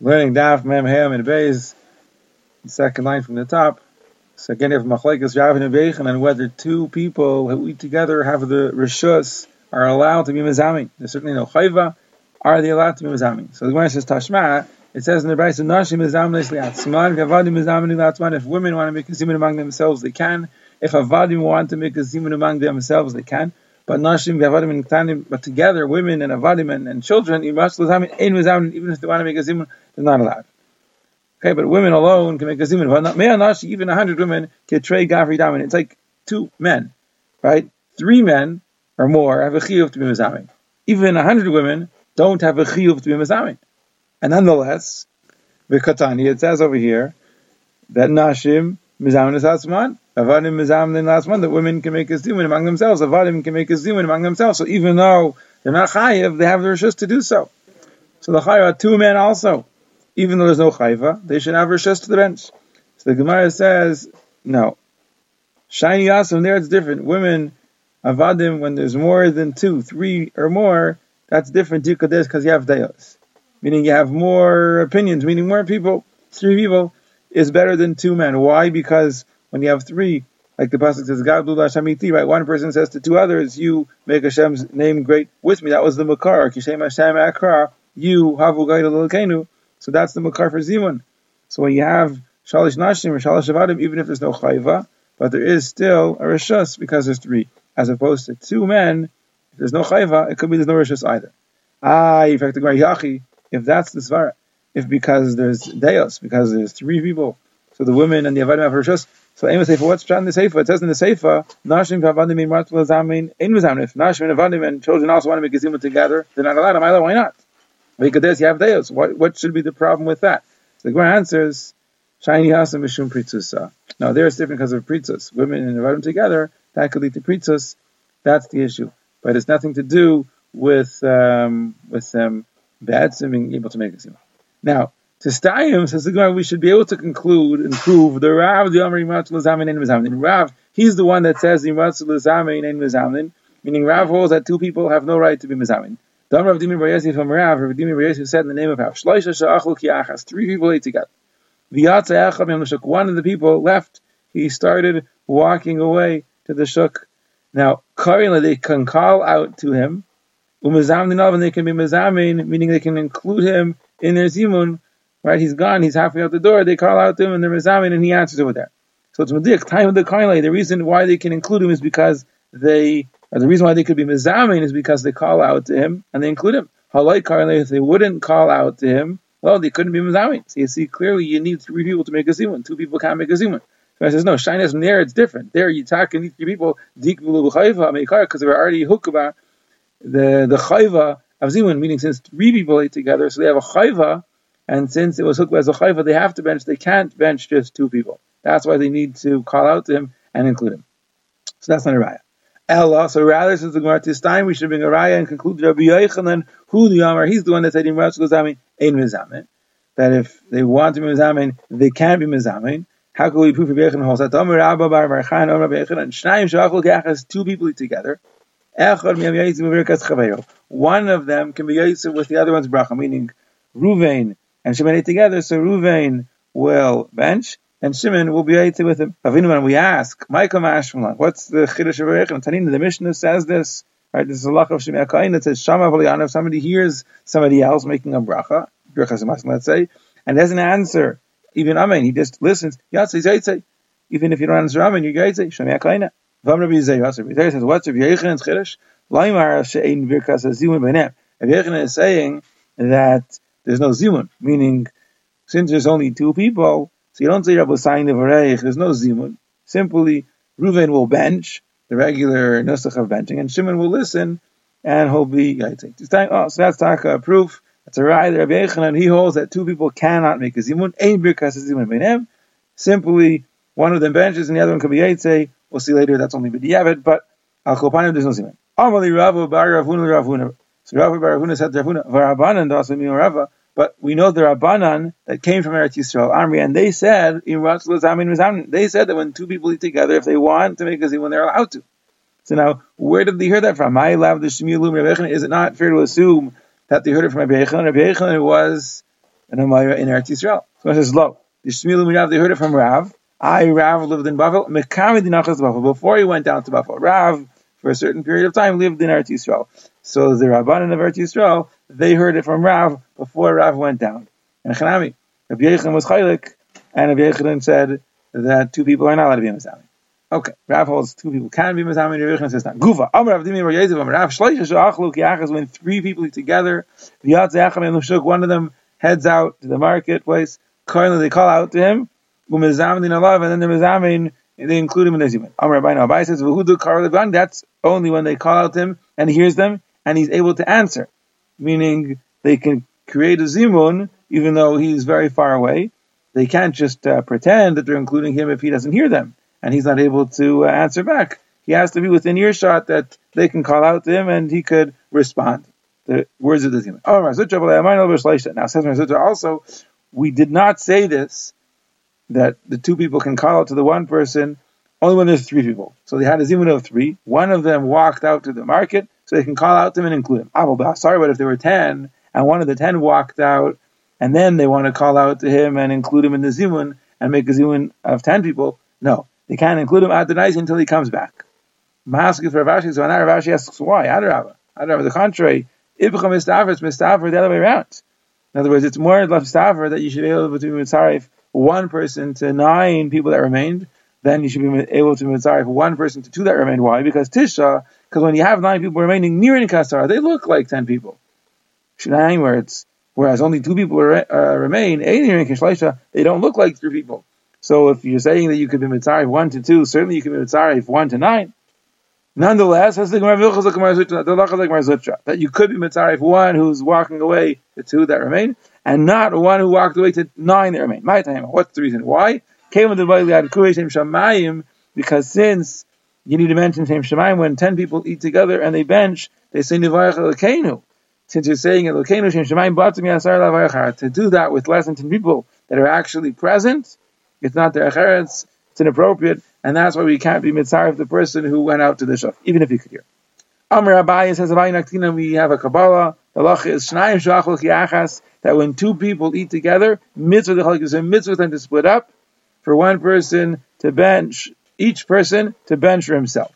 learning Daf Mem Ham and Beis, the second line from the top. So again, if Machlekes Rav and Beichan and whether two people who eat together have the rishus are allowed to be mezaming. There's certainly no chayva. Are they allowed to be mezaming? So the Gemara says Tashma. It says in the Brayso, "Nashim mezamin liatzman, v'avadim mezamin liatzman." If women want to make a zimun among themselves, they can. If avadim want to make a zimun among themselves, they can. But nashim, and but together, women and avadim and, and children, even if they want to make a zimun, they're not allowed. Okay, but women alone can make a zimun. Even a hundred women can trade gafri damin. It's like two men, right? Three men or more have a chiyuv to be mezamin. Even a hundred women don't have a chiyuv to be mezamin. And nonetheless, Vikatani, it says over here that Nashim Mizamin is Asman, Avadim last one, that women can make a zimun among themselves, Avadim can make a zimun among themselves. So even though they're not chayiv, they have the rishus to do so. So the chayiv two men also, even though there's no chayiva, they should have rishus to the bench. So the Gemara says, no. Shiny Yasim, there it's different. Women, Avadim, when there's more than two, three or more, that's different because you have dayos meaning you have more opinions, meaning more people, three people is better than two men. Why? Because when you have three, like the pasuk says, God right? One person says to two others, "You make Hashem's name great with me." That was the makar. Kishem Hashem Akra. You So that's the makar for zimun. So when you have shalish nashim or shalish avadim, even if there's no chayva, but there is still a rishus because there's three, as opposed to two men. If there's no chayva, it could be there's no rishus either. Ah, in fact, the if that's the svara, if because there's deos, because there's three people, so the women and the avadim have rishus. So Amos Sefer, what's in the Sefer? It says in the Sefer, Nashim Kavadim in Martul Zamin in Mazamin. If Nashim and Avadim and children also want to make a together, they're not allowed. Am Why not? Because you have deos. What, what should be the problem with that? The Gemara answers, Shiny Hasam Mishum Pritzusa. Now there it's different because of Pritzus. Women and Avadim together, that could lead to Pritzus. That's the issue. But it's nothing to do with um, with um, Be'etzim being able to make a. Now, to Stayim, says the Gemara, we should be able to conclude and prove the Rav, the Amr Yimatzul Zamin and Mizamin. Rav, he's the one that says Yimatzul Zamin and Mizamin, meaning Rav holds that two people have no right to be Mizamin. The Amr of Dimi bar Yosef from Rav, Rav Dimi bar Yosef said in the name of Rav, three people ate together. V'yatza Echam Yam one of the people left, he started walking away to the Shuk. Now, currently they can call out to him, Umazamdinov, and they can be mazamin, meaning they can include him in their zimun. Right, he's gone, he's halfway out the door. They call out to him, and they're mazamin, and he answers over there. So it's madik time of the kainlay. The reason why they can include him is because they, or the reason why they could be mazamin is because they call out to him and they include him. Halai kainlay, if they wouldn't call out to him, well, they couldn't be mazamin. So you see clearly, you need three people to make a zimun. Two people can't make a zimun. So I says no, shyness from there it's different. There you talk and three people because they were already hukaba the the chayva of zimun, meaning since three people ate together, so they have a chayva, and since it was hooked as a chayva, they have to bench. They can't bench just two people. That's why they need to call out to him and include him. So that's not a raya. Ella, so rather since the Gemara this time we should bring a raya and conclude Rabbi Yochanan, who the Yamar, he's the one that said in Rashi Zamin ein mizamin. That if they want to be mizamin, they can be mizamin. How can we prove Rabbi Yochanan holds that? Two people eat together. One of them can be Yosef with the other one's bracha, meaning Ruvain and Shimon together, so Ruvain will bench, and Shimon will be Yosef with him. When we ask, Michael Mashmalan, what's the Chiddush of Rechem? Tanina, the Mishnah says this, right? This is a lach of Shimon Akain that says, Shama if somebody hears somebody else making a bracha, let's say, and doesn't answer, even Amen, he just listens, Yatzai Zaytzai. Even if you don't answer Amen, you're Yatzai, Shema Akaina. Rabbi Yizayas, says, what's Rabbi Yochanan's Chiddush? Laimar she'ein birkas zimun b'nem. Rabbi Yochanan is saying that there's no zimun, meaning since there's only two people, so you don't say Rabbi Sayin Devareich, there's no zimun. Simply, Reuven will bench, the regular nusach of benching, and Shimon will listen, and he'll be Yaitzik. Oh, so that's taka proof. That's a right. Rabbi Yochanan, he holds that two people cannot make a zimun. Ein birkas zimun b'nem. Simply, one of them benches and the other one could be Yaitzik, We'll see later that's only B'diavad, but uh, Al Chopanim there's no Siman. Amali Ravu Bar Ravuna Ravuna. So Ravu Bar Ravuna said Ravuna, Varabanan also Rava, but we know the Rabbanan that came from Eretz Yisrael, Amri, and they said, they said that when two people eat together, if they want to make a when they're allowed to. So now, where did they hear that from? Is it not fair to assume that they heard it from Rabbi Yechon? Rabbi was an a in Eretz Yisrael. So it says, lo. They heard it from Rav. I, Rav, lived in Bavel. Before he went down to Bavel. Rav, for a certain period of time, lived in Eretz Yisrael. So the Rabbanan of Eretz Yisrael, they heard it from Rav before Rav went down. And Chanami, Rabbi Yechon was chaylik, and Rabbi Yechon said that two people are not allowed to be Mazami. Okay, Rav holds two people can be Mazami, Rabbi Yechon says not. Guva, Amr Rav Dimi Rav Rav when three people together, one of them heads out to the marketplace, currently they call out to him, Umezamin Alav, and then the Mezamin, they include him in the Zimun. Amr Rabbi Abai says, V'hudu Kar that's only when they call out him and he hears them and he's able to answer. Meaning they can create a Zimun even though he's very far away. They can't just uh, pretend that they're including him if he doesn't hear them and he's not able to uh, answer back. He has to be within earshot that they can call out to him and he could respond. The words of the Zimun. Now says also, we did not say this that the two people can call out to the one person only when there's three people. So they had a zimun of three. One of them walked out to the market, so they can call out to him and include him. Ah, sorry, but if there were ten, and one of the ten walked out, and then they want to call out to him and include him in the zimun and make a zimun of ten people, no, they can't include him at the night until he comes back. Mahasik for Ravashi, so now Ravashi asks why. Adarabba, Adarabba, the contrary. Ibcham mistafer, it's mistafer the other way around. In other words, it's more mistafer that you should be able to be mitzarif one person to nine people that remained, then you should be able to mitzarif one person to two that remained. Why? Because Tisha, because when you have nine people remaining near in Kasar, they look like ten people. Shnayim, where it's whereas only two people uh, remain, they don't look like three people. So if you're saying that you could be mitzarif one to two, certainly you can be mitzarif one to nine. Nonetheless, has the that you could be mitzarif one who's walking away, the two that remain, and not one who walked away to nine that remain. My time. What's the reason? Why? Because since you need to mention Shem Shemayim when ten people eat together and they bench, they say Nivarach Elokeinu. Since you're saying Elokeinu Shem Shemayim Batim to do that with less than ten people that are actually present, it's not their acheretz, it's inappropriate, and that's why we can't be mitzvah of the person who went out to the shuf, even if he could hear. Amr Abayi says, we have a Kabbalah, the lach is Shnayim Shachol that when two people eat together, mitzvah the is a mitzvah them to split up for one person to bench, each person to bench for himself.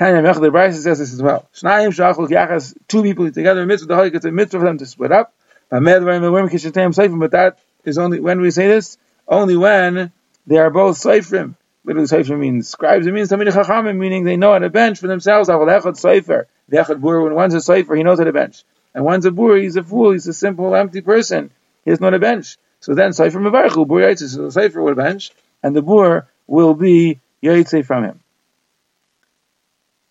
Tanya Mechel, Bryce says this as well. Shnayim Shachol Kiachas, two people eat together, mitzvah the it's a mitzvah for them to split up. But that is only, when we say this, only when they are both seifrim. Literally, seifrim means scribes. It means somebody chachamim, meaning they know how to bench for themselves. Aval echad seifer, the bur. When one's a seifer, he knows how to bench. And one's a bur, he's a fool, he's a simple, empty person. He has a bench. So then, Sefer Mevarchu, Bur Yaitse, so the Sefer will bench, and the Bur will be Yaitse from him.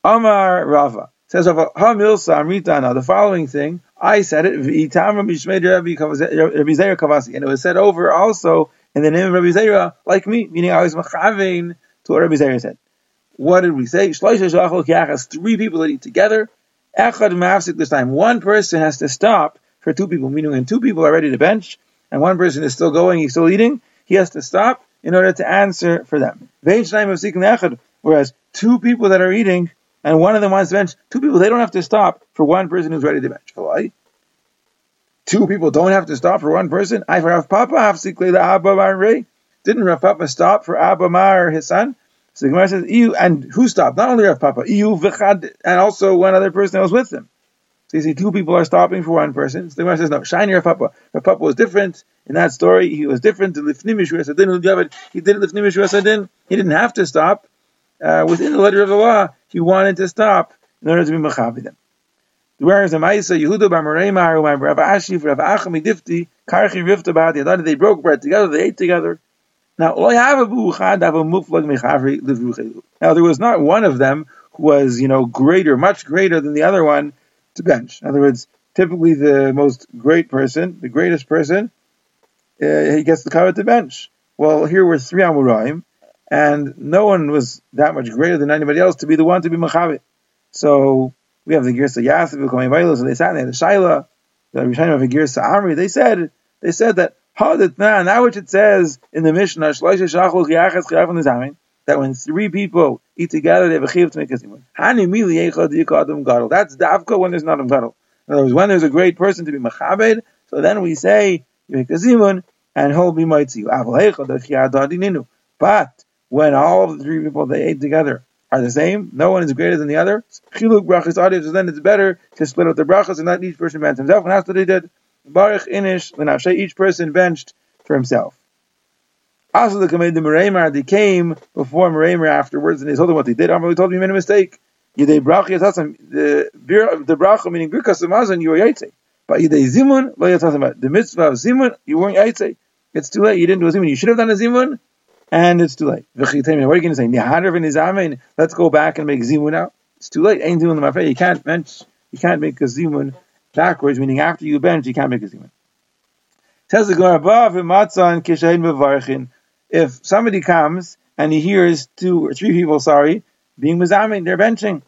Amar Rava says of Hamilsa Amritana, the following thing, I said it, Rabbi Zera Kavasi, and it was said over also in the name of Rabbi Zera, like me, meaning I was Machavein to what Rabbi Zera said. What did we say? Three people that eat together, Echad mafsik this time. One person has to stop for two people, meaning when two people are ready to bench and one person is still going, he's still eating, he has to stop in order to answer for them. Whereas two people that are eating and one of them wants to bench, two people, they don't have to stop for one person who's ready to bench. Two people don't have to stop for one person. I Rav Papa Didn't Rav Papa stop for Abba Mar, his son? So the Gemara says, Ew, and who stopped? Not only Rav Papa, Ew, Vichad, and also one other person that was with him. So you see, two people are stopping for one person. So the Gemara says, no, shiny Rav Papa. Rav Papa was different. In that story, he was different. He did Lifnimish Asadin. He didn't have to stop. Uh, within the letter of the law, he wanted to stop in order to be Mechavidim. Whereas the Maisa, Yehuda Bar Mareimar, Rav Ashi, Rav Achami Difti, Karchi Rifta Ba'ad they broke bread together, they ate together. Now, Now, there was not one of them who was, you know, greater, much greater than the other one to bench. In other words, typically the most great person, the greatest person, uh, he gets the cover to bench. Well, here were three Amuraim, and no one was that much greater than anybody else to be the one to be Machavit. So we have the Girsa Yasif, so they sat there, the Shaila, the Rishonim of the Girsa Amri, they said, they said that now which it says in the Mishnah, that when three people eat together, they have a chiv to make a simon. That's davka when there's not a gadol. In other words, when there's a great person to be machabed, so then we say you make a zimun, and he'll be mighty. But when all of the three people they ate together are the same, no one is greater than the other. Chiluk brachas so then it's better to split up the brachas and not each person bench himself. And that's what they did. Baruch inish l'nafshay, each person benched for himself. Also, the command the Meremar, they came before Meremar afterwards, and they told him what they did. Amr told me you made a mistake. Yidei bracha yatasam, the the bracha meaning birkas amazon, you were yaitse. But yidei zimun, lo yatasam, the mitzvah of zimun, you weren't yaitse. It's too late. You didn't do a zimun. You should have done a zimun, and it's too late. What are you going to say? Let's go back and make zimun now. It's too late. Ain't doing the You can't bench. You can't make a zimun backwards, meaning after you bench, you can't make a zimun. Says the Gemara, If somebody comes and he hears two or three people, sorry, being mazamin, they're benching.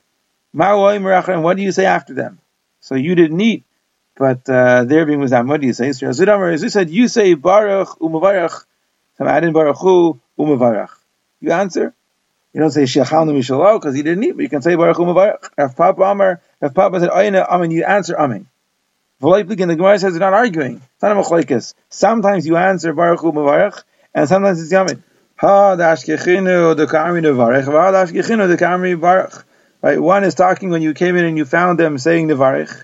And what do you say after them? So you didn't eat, but uh, they're being mazamin. What do you say? So said, you say baruch umavarach, added baruch hu umavarach. You answer. You don't say shechalnu mishalo because he didn't eat, but you can say baruch umavarach. If Papa Amar, if Papa said ayna amen, you answer amen. V'leiplik, and the Gemara says they're not arguing. It's not a. Sometimes you answer baruch umavarach, and sometimes it's yamin. Ha dashkechinu the kamri nevarech, va dashkechinu the kamri varech. Right, one is talking when you came in and you found them saying nevarech,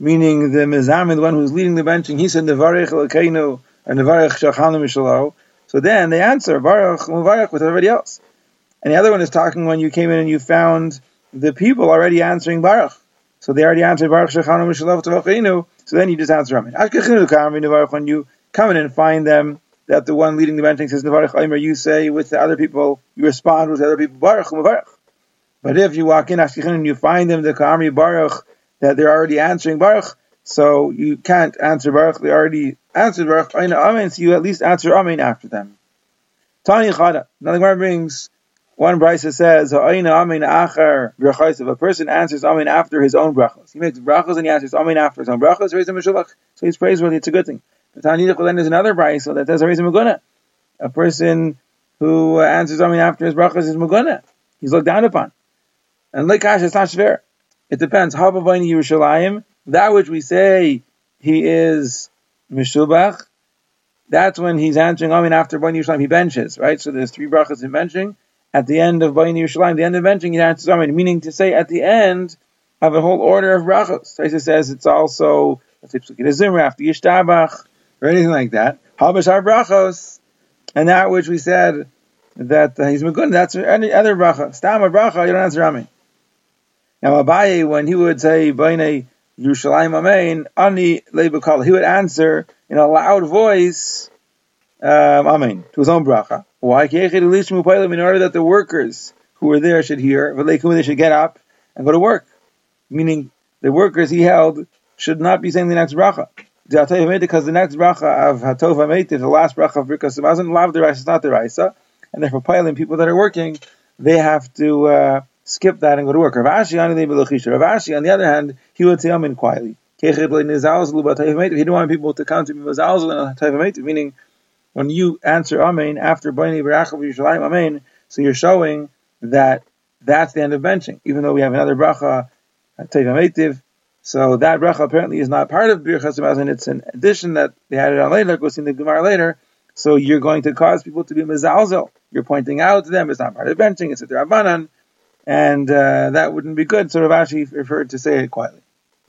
meaning the mezamin, the one who's leading the benching, he said nevarech lekeinu or nevarech shachanu mishalo. So then they answer baruch nevarech with everybody else. And the other one is talking when you came in and you found the people already answering baruch. So they already answered baruch shachanu mishalo So then you just answer amen. Kamri when you come in and find them that the one leading the benching says Nevarach Aimer, you say with the other people, you respond with the other people, Baruch Mevarach. But if you walk in and you find them, the Ka'ami Baruch, that they're already answering Baruch, so you can't answer Baruch, they already answered Baruch, Amen, so you at least answer Amen after them. Tani Chada. Now the Gemara brings one brisa says, Aina Amen Achar If a person answers Amen after his own brachos. He makes brachos and he answers Amen after his own brachos, so he's praiseworthy, it's a good thing. But Tanidach then there's another brisa that says a reason Muguna. A person who answers Amin after his brachas is Muguna. He's looked down upon. And like Lekash it's not shver. It depends. Habavayni Yerushalayim, that which we say he is Mishubach, that's when he's answering Amin after Bain Yerushalayim. He benches, right? So there's three brachas in benching. At the end of Bain Yerushalayim, the end of benching, he answers Amin, meaning to say at the end of a whole order of brachas. Taisa says it's also, let's say, after Yishtabach, or anything like that. Habashar brachos, and that which we said that uh, he's megun, that's any other bracha. Stam a bracha, you don't answer Amen. Now Abaye, when he would say Baine Yerushalayim Amen, Ani Lebekal, he would answer in a loud voice um, Amen to his own bracha. Why? In order that the workers who were there should hear, they should get up and go to work. Meaning the workers he held should not be saying the next bracha because the next bracha of Hatov Hameitiv, the last bracha of Birkas Hamazon, lav deraisa is not the deraisa, and therefore piling people that are working, they have to uh, skip that and go to work. Rav Ashi, on the other hand, Amen quietly. He didn't want people to count to be Hatov meaning when you answer Amen after Baini Barachav Yishalayim Amen, so you're showing that that's the end of benching, even though we have another bracha, Hatov so that bracha apparently is not part of Birchas Hamazon, it's an addition that they added on later, we'll see in the Gemara later. So you're going to cause people to be mezalzel. You're pointing out to them it's not part of benching, it's a Rabbanan, and uh, that wouldn't be good. So Rav Ashi referred to say it quietly.